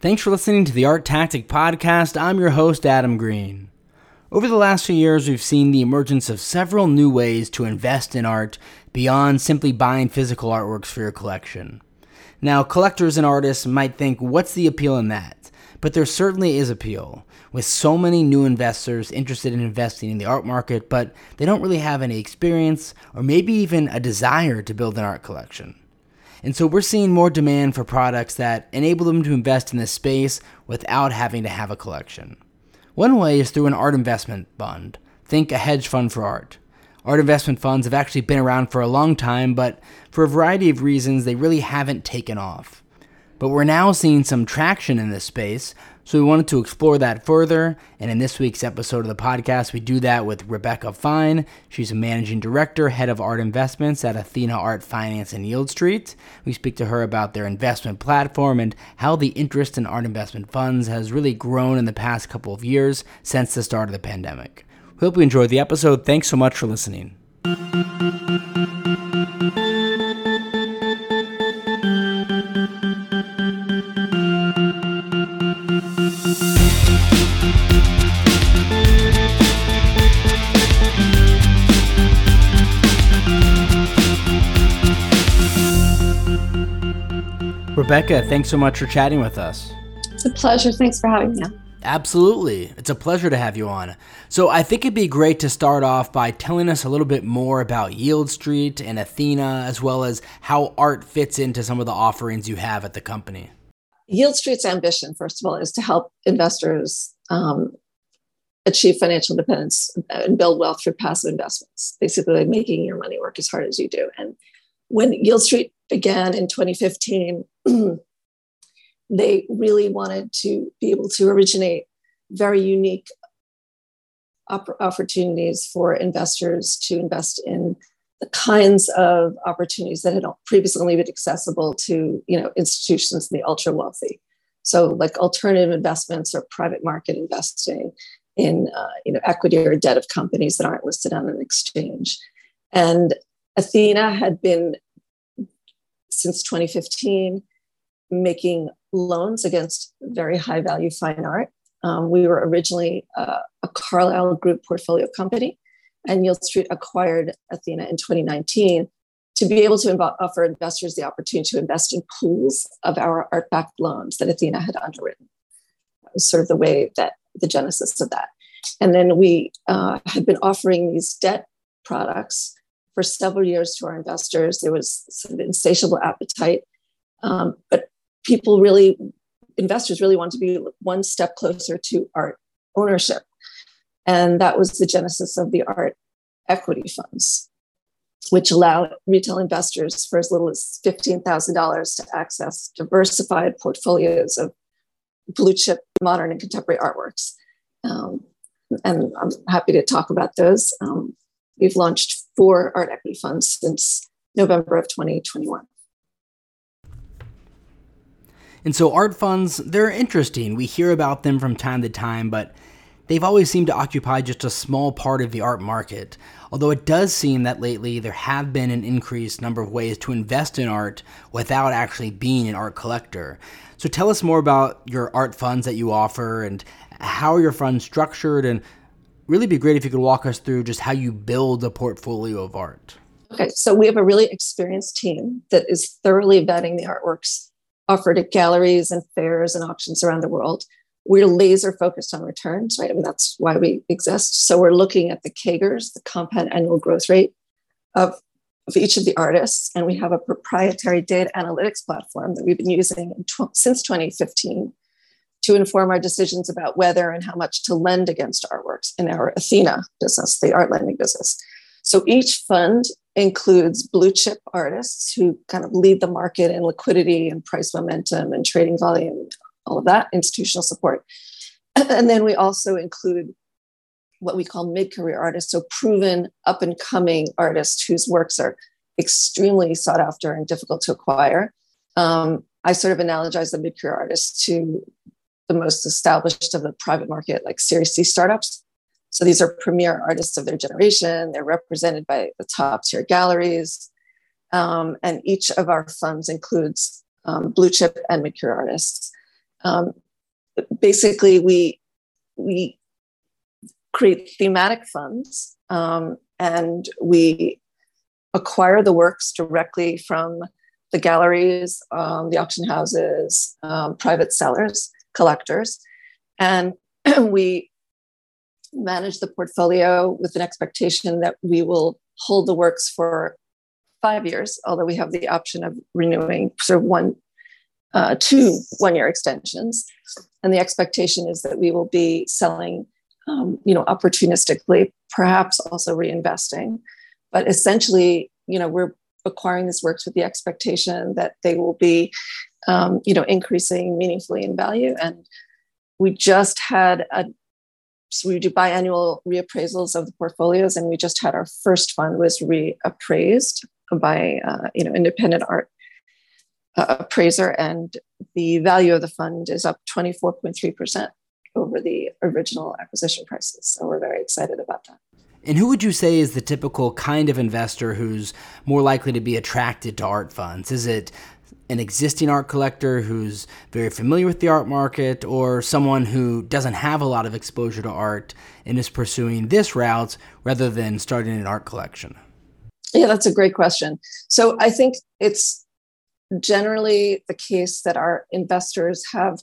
Thanks for listening to the ArtTactic Podcast. I'm your host, Adam Green. Over the last few years, we've seen the emergence of several new ways to invest in art beyond simply buying physical artworks for your collection. Now, collectors and artists might think, what's the appeal in that? But there certainly is appeal, with so many new investors interested in investing in the art market, but they don't really have any experience or maybe even a desire to build an art collection. And so we're seeing more demand for products that enable them to invest in this space without having to have a collection. One way is through an art investment fund. Think a hedge fund for art. Art investment funds have actually been around for a long time, but for a variety of reasons, they really haven't taken off. But we're now seeing some traction in this space, so we wanted to explore that further, and in this week's episode of the podcast, we do that with Rebecca Fine. She's a managing director, head of art investments at Athena Art Finance and Yieldstreet. We speak to her about their investment platform and how the interest in art investment funds has really grown in the past couple of years since the start of the pandemic. We hope you enjoyed the episode. Thanks so much for listening. Rebecca, thanks so much for chatting with us. It's a pleasure. Thanks for having me. Absolutely. It's a pleasure to have you on. So, I think it'd be great to start off by telling us a little bit more about Yieldstreet and Athena, as well as how art fits into some of the offerings you have at the company. Yield Street's ambition, first of all, is to help investors um, achieve financial independence and build wealth through passive investments, basically making your money work as hard as you do. And when Yieldstreet began in 2015, they really wanted to be able to originate very unique opportunities for investors to invest in the kinds of opportunities that had previously only been accessible to you know institutions and the ultra wealthy. So like alternative investments or private market investing in uh, you know equity or debt of companies that aren't listed on an exchange. And athena had been since 2015 making loans against very high value fine art. Um, we were originally uh, a Carlyle Group portfolio company, and Yieldstreet acquired Athena in 2019 to be able to offer investors the opportunity to invest in pools of our art backed loans that Athena had underwritten. That was sort of the way that the genesis of that. And then we uh, had been offering these debt products for several years to our investors. There was sort of insatiable appetite, um, but people really, investors really wanted to be one step closer to art ownership. And that was the genesis of the art equity funds, which allow retail investors for as little as $15,000 to access diversified portfolios of blue chip modern and contemporary artworks. Um, and I'm happy to talk about those. Um, we've launched four art equity funds since November of 2021. And so art funds, they're interesting. We hear about them from time to time, but they've always seemed to occupy just a small part of the art market. Although it does seem that lately there have been an increased number of ways to invest in art without actually being an art collector. So tell us more about your art funds that you offer and how are your funds structured and really be great if you could walk us through just how you build a portfolio of art. Okay, so we have a really experienced team that is thoroughly vetting the artworks offered at galleries and fairs and auctions around the world. We're laser focused on returns, right? I mean, that's why we exist. So we're looking at the CAGRs, the compound annual growth rate of, of each of the artists. And we have a proprietary data analytics platform that we've been using tw- since 2015 to inform our decisions about whether and how much to lend against artworks in our Athena business, the art lending business. So each fund includes blue chip artists who kind of lead the market in liquidity and price momentum and trading volume, all of that, institutional support. And then we also include what we call mid career artists, so proven up and coming artists whose works are extremely sought after and difficult to acquire. Um, I sort of analogize the mid career artists to the most established of the private market, like Series C startups. So these are premier artists of their generation. They're represented by the top tier galleries. Um, and each of our funds includes um, blue chip and mature artists. Um, basically, we we create thematic funds um, and we acquire the works directly from the galleries, um, the auction houses, um, private sellers, collectors, and we manage the portfolio with an expectation that we will hold the works for five years, although we have the option of renewing sort of one, uh, two one year extensions. And the expectation is that we will be selling, um, you know, opportunistically, perhaps also reinvesting. But essentially, you know, we're acquiring these works with the expectation that they will be, um, you know, increasing meaningfully in value. And we just had a so we do biannual reappraisals of the portfolios, and we just had our first fund was reappraised by uh, you know independent art uh, appraiser, and the value of the fund is up 24.3 percent over the original acquisition prices. So we're very excited about that. And who would you say is the typical kind of investor who's more likely to be attracted to art funds? Is it an existing art collector who's very familiar with the art market or someone who doesn't have a lot of exposure to art and is pursuing this route rather than starting an art collection? Yeah, that's a great question. So I think it's generally the case that our investors have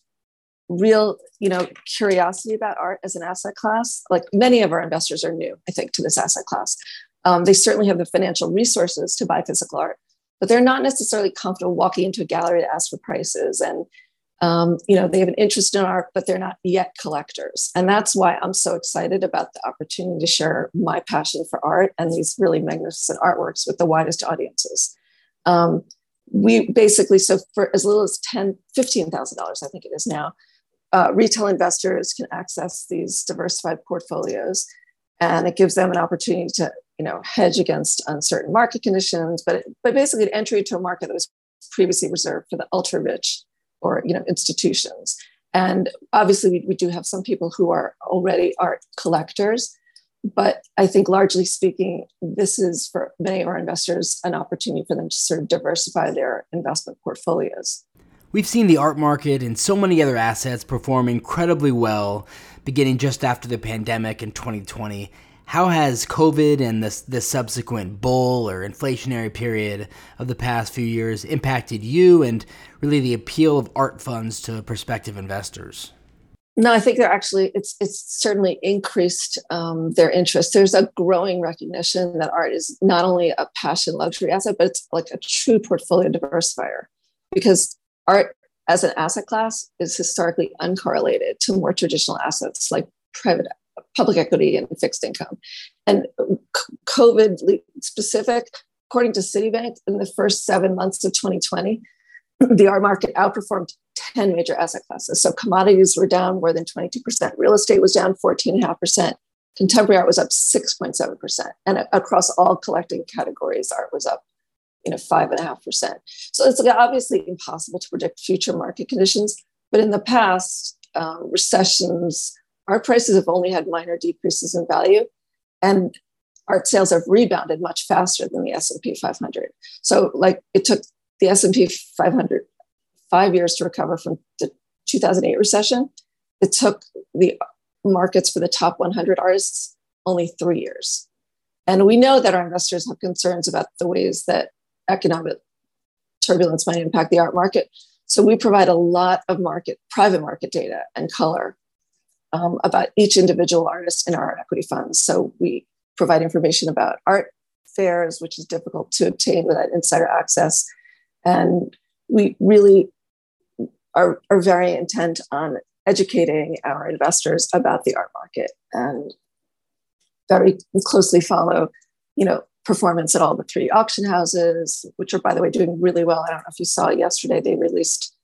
real you know curiosity about art as an asset class like many of our investors are new i think to this asset class um, they certainly have the financial resources to buy physical art but they're not necessarily comfortable walking into a gallery to ask for prices. And um, you know they have an interest in art but they're not yet collectors. And that's why i'm so excited about the opportunity to share my passion for art and these really magnificent artworks with the widest audiences. Um, we basically so for as little as 10 $15000 i think it is now uh, retail investors can access these diversified portfolios. And it gives them an opportunity to you know hedge against uncertain market conditions but but basically an entry to a market that was previously reserved for the ultra rich or you know institutions. And obviously we, we do have some people who are already art collectors but i think largely speaking this is for many of our investors an opportunity for them to sort of diversify their investment portfolios. We've seen the art market and so many other assets perform incredibly well beginning just after the pandemic in 2020 how has COVID and this, this subsequent bull or inflationary period of the past few years impacted you and really the appeal of art funds to prospective investors? No, I think they're actually it's it's certainly increased um, their interest. There's a growing recognition that art is not only a passion luxury asset, but it's like a true portfolio diversifier because art as an asset class is historically uncorrelated to more traditional assets like private public equity and fixed income. And COVID specific, according to Citibank, in the first seven months of 2020, the art market outperformed 10 major asset classes. So commodities were down more than 22%, real estate was down 14.5%, contemporary art was up 6.7%, and across all collecting categories, art was up you know, five and a half percent. So it's obviously impossible to predict future market conditions. But in the past, um, recessions, art prices have only had minor decreases in value, and art sales have rebounded much faster than the S&P 500. So, like it took the S&P 500 five years to recover from the 2008 recession. It took the markets for the top 100 artists only three years. And we know that our investors have concerns about the ways that economic turbulence might impact the art market. So we provide a lot of market, private market data and color um, about each individual artist in our equity funds. So we provide information about art fairs, which is difficult to obtain without insider access. And we really are, are very intent on educating our investors about the art market and very closely follow, you know, performance at all the three auction houses, which are, by the way, doing really well. I don't know if you saw yesterday, they released,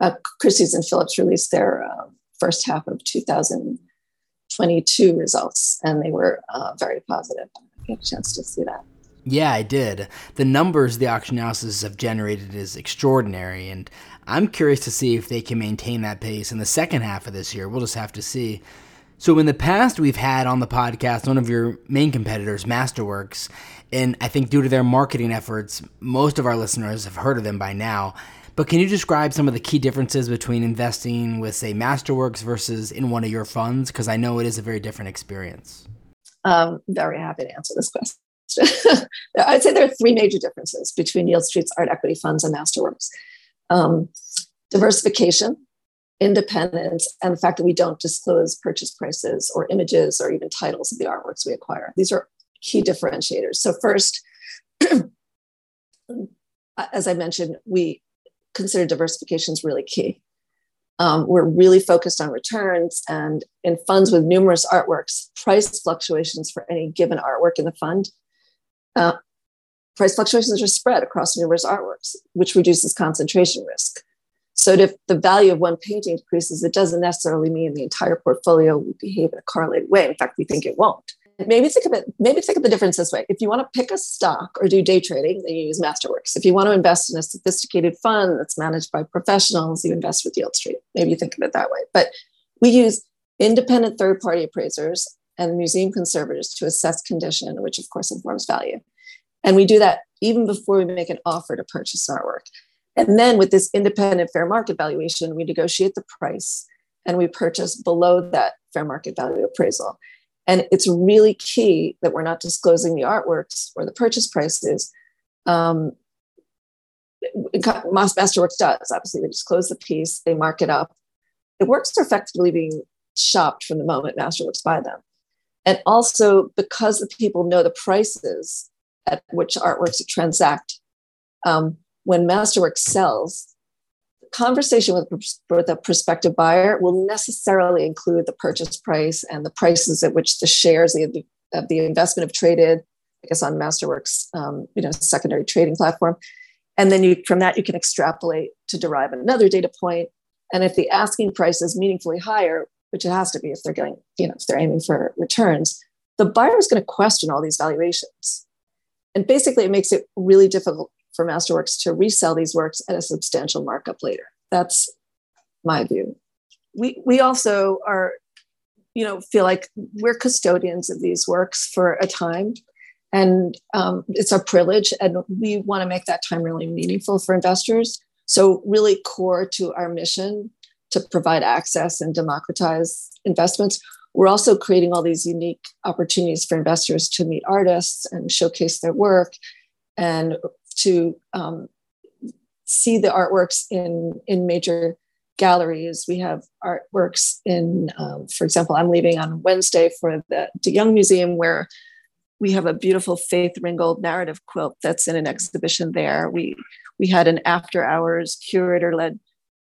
uh, Christie's and Phillips released their uh, first half of 2022 results, and they were uh, very positive. I had a chance to see that. Yeah, I did. The numbers the auction houses have generated is extraordinary, and I'm curious to see if they can maintain that pace in the second half of this year. We'll just have to see. So, in the past, we've had on the podcast one of your main competitors, Masterworks, and I think due to their marketing efforts, most of our listeners have heard of them by now. But can you describe some of the key differences between investing with, say, Masterworks versus in one of your funds? Because I know it is a very different experience. Um, very happy to answer this question. I'd say there are three major differences between Yieldstreet's art equity funds and Masterworks um, diversification, independence, and the fact that we don't disclose purchase prices or images or even titles of the artworks we acquire. These are key differentiators. So, first, as I mentioned, we consider diversification is really key. Um, we're really focused on returns, and in funds with numerous artworks, price fluctuations for any given artwork in the fund, uh, price fluctuations are spread across numerous artworks, which reduces concentration risk. So, if the value of one painting decreases, it doesn't necessarily mean the entire portfolio will behave in a correlated way. In fact, we think it won't maybe think of it maybe think of the difference this way. If you want to pick a stock or do day trading then you use masterworks. If you want to invest in a sophisticated fund that's managed by professionals you invest with Yieldstreet. Maybe you think of it that way. But we use independent third party appraisers and museum conservators to assess condition which of course informs value. And we do that even before we make an offer to purchase artwork and then with this independent fair market valuation we negotiate the price and we purchase below that fair market value appraisal and it's really key that we're not disclosing the artworks or the purchase prices. Um, Masterworks does. Obviously, they disclose the piece, they mark it up. It works are effectively being shopped from the moment Masterworks buy them. And also because the people know the prices at which artworks transact, um, when Masterworks sells, conversation with, with a prospective buyer will necessarily include the purchase price and the prices at which the shares of the, of the investment have traded, I guess on Masterworks, um, you know, secondary trading platform. And then you, from that, you can extrapolate to derive another data point. And if the asking price is meaningfully higher, which it has to be if they're getting, you know, if they're aiming for returns, the buyer is going to question all these valuations. And basically, it makes it really difficult for Masterworks to resell these works at a substantial markup later. That's my view. We, we also are, you know, feel like we're custodians of these works for a time. And um, it's a privilege, and we want to make that time really meaningful for investors. So, really core to our mission to provide access and democratize investments. We're also creating all these unique opportunities for investors to meet artists and showcase their work and to um, see the artworks in in major galleries. We have artworks in, um, for example, I'm leaving on Wednesday for the De Young Museum where we have a beautiful Faith Ringgold narrative quilt that's in an exhibition there. We we had an after hours curator led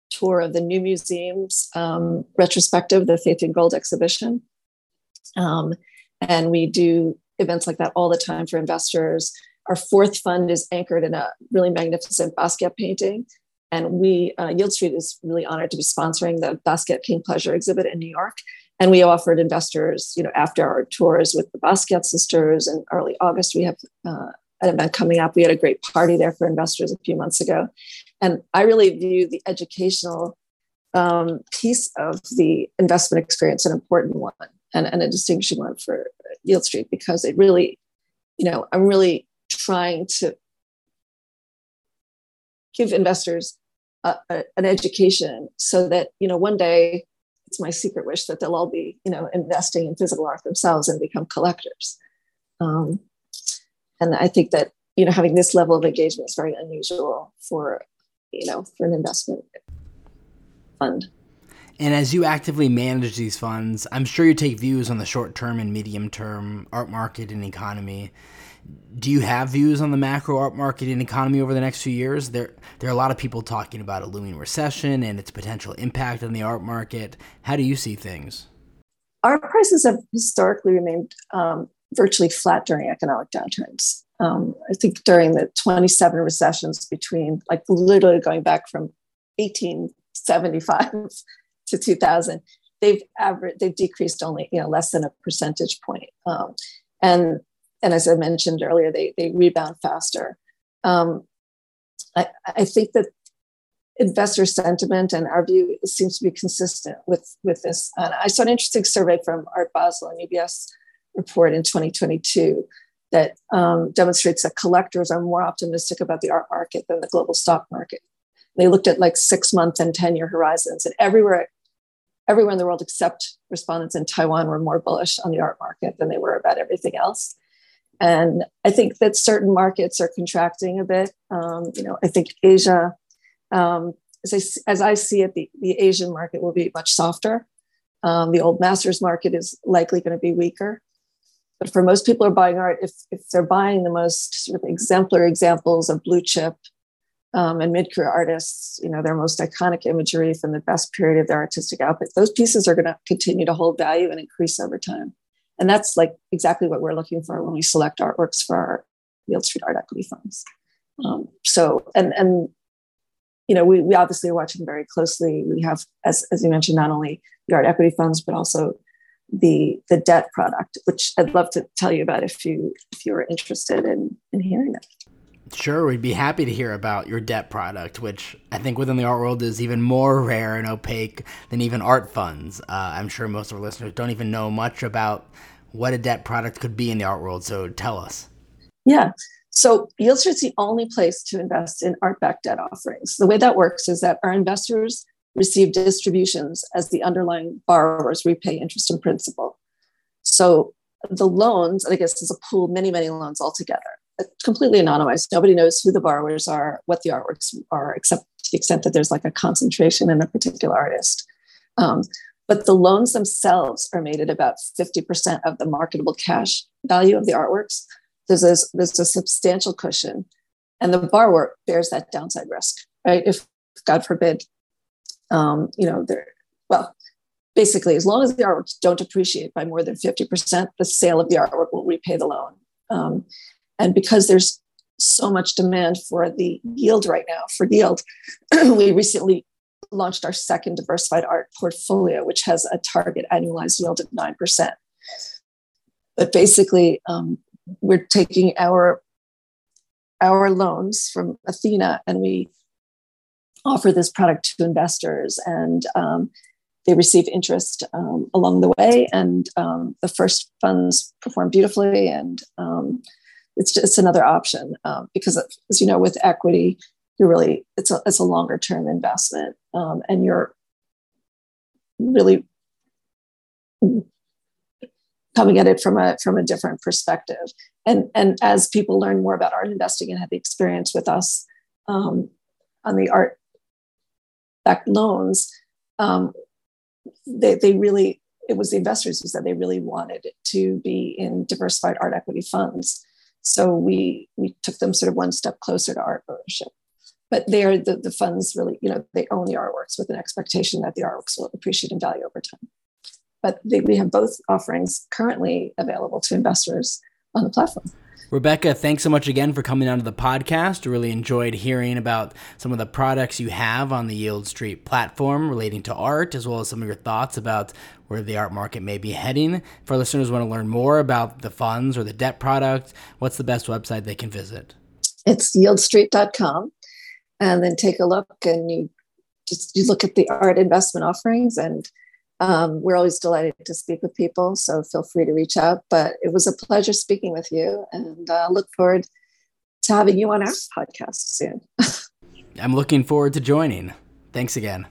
tour of the new museums um, retrospective, the Faith Ringgold exhibition. Um, and we do events like that all the time for investors. Our fourth fund is anchored in a really magnificent Basquiat painting. And we, uh, Yieldstreet is really honored to be sponsoring the Basquiat King Pleasure exhibit in New York. And we offered investors, you know, after our tours with the Basquiat sisters in early August, we have uh, an event coming up. We had a great party there for investors a few months ago. And I really view the educational um, piece of the investment experience an important one and, and a distinguishing one for Yieldstreet because it really, you know, I'm really trying to give investors a, a, an education so that you know one day it's my secret wish that they'll all be you know investing in physical art themselves and become collectors. Um, and i think that you know having this level of engagement is very unusual for you know for an investment fund. And as you actively manage these funds, I'm sure you take views on the short term and medium term art market and economy do you have views on the macro art market and economy over the next few years? There, there are a lot of people talking about a looming recession and its potential impact on the art market. How do you see things? Art prices have historically remained um, virtually flat during economic downturns. Um, I think during the 27 recessions between, like, literally going back from 1875 to 2000, they've averaged, they've decreased only, you know, less than a percentage point. Um, and and as I mentioned earlier, they, they rebound faster. Um, I, I think that investor sentiment and our view seems to be consistent with, with this. And I saw an interesting survey from Art Basel and UBS report in 2022 that um, demonstrates that collectors are more optimistic about the art market than the global stock market. They looked at like six month and 10 year horizons, and everywhere, everywhere in the world except respondents in Taiwan were more bullish on the art market than they were about everything else. And I think that certain markets are contracting a bit. Um, you know, I think Asia, um, as, I, as I see it, the, the Asian market will be much softer. Um, the old masters market is likely going to be weaker. But for most people who are buying art, if, if they're buying the most sort of exemplary examples of blue chip um, and mid-career artists, you know, their most iconic imagery from the best period of their artistic output, those pieces are going to continue to hold value and increase over time. And that's like exactly what we're looking for when we select artworks for our Yieldstreet Art Equity funds. Um, so, and and you know, we, we obviously are watching very closely. We have, as, as you mentioned, not only the art equity funds, but also the the debt product, which I'd love to tell you about if you if you were interested in in hearing it. Sure, we'd be happy to hear about your debt product, which I think within the art world is even more rare and opaque than even art funds. Uh, I'm sure most of our listeners don't even know much about what a debt product could be in the art world. So tell us. Yeah. So Yieldstreet's the only place to invest in art-backed debt offerings. The way that works is that our investors receive distributions as the underlying borrowers repay interest and principal. So the loans, I guess, is a pool, many, many loans all together, completely anonymized. Nobody knows who the borrowers are, what the artworks are, except to the extent that there's like a concentration in a particular artist. Um, but the loans themselves are made at about 50% of the marketable cash value of the artworks. There's a, there's a substantial cushion, and the borrower bears that downside risk, right? If, God forbid, um, you know, they're, well, basically, as long as the artworks don't appreciate by more than 50%, the sale of the artwork will repay the loan. Um, and because there's so much demand for the yield right now, for yield, we recently launched our second diversified art portfolio, which has a target annualized yield of 9%. But basically, um, we're taking our our loans from Athena and we offer this product to investors and um, they receive interest um, along the way and um, the first funds perform beautifully and um, it's just another option um, because as you know with equity you're really it's a, it's a longer term investment um, and you're really coming at it from a from a different perspective. And and as people learn more about art investing and have the experience with us um, on the art backed loans um, they, they really it was the investors who said they really wanted to be in diversified art equity funds so we we took them sort of one step closer to art ownership but they are the, the funds really, you know, they own the artworks with an expectation that the artworks will appreciate in value over time. But they, we have both offerings currently available to investors on the platform. Rebecca, thanks so much again for coming onto the podcast. Really enjoyed hearing about some of the products you have on the Yieldstreet platform relating to art, as well as some of your thoughts about where the art market may be heading. For listeners who want to learn more about the funds or the debt product, what's the best website they can visit? It's yieldstreet.com and then take a look and you just you look at the art investment offerings and um, we're always delighted to speak with people so feel free to reach out but it was a pleasure speaking with you and uh, look forward to having you on our podcast soon. I'm looking forward to joining. Thanks again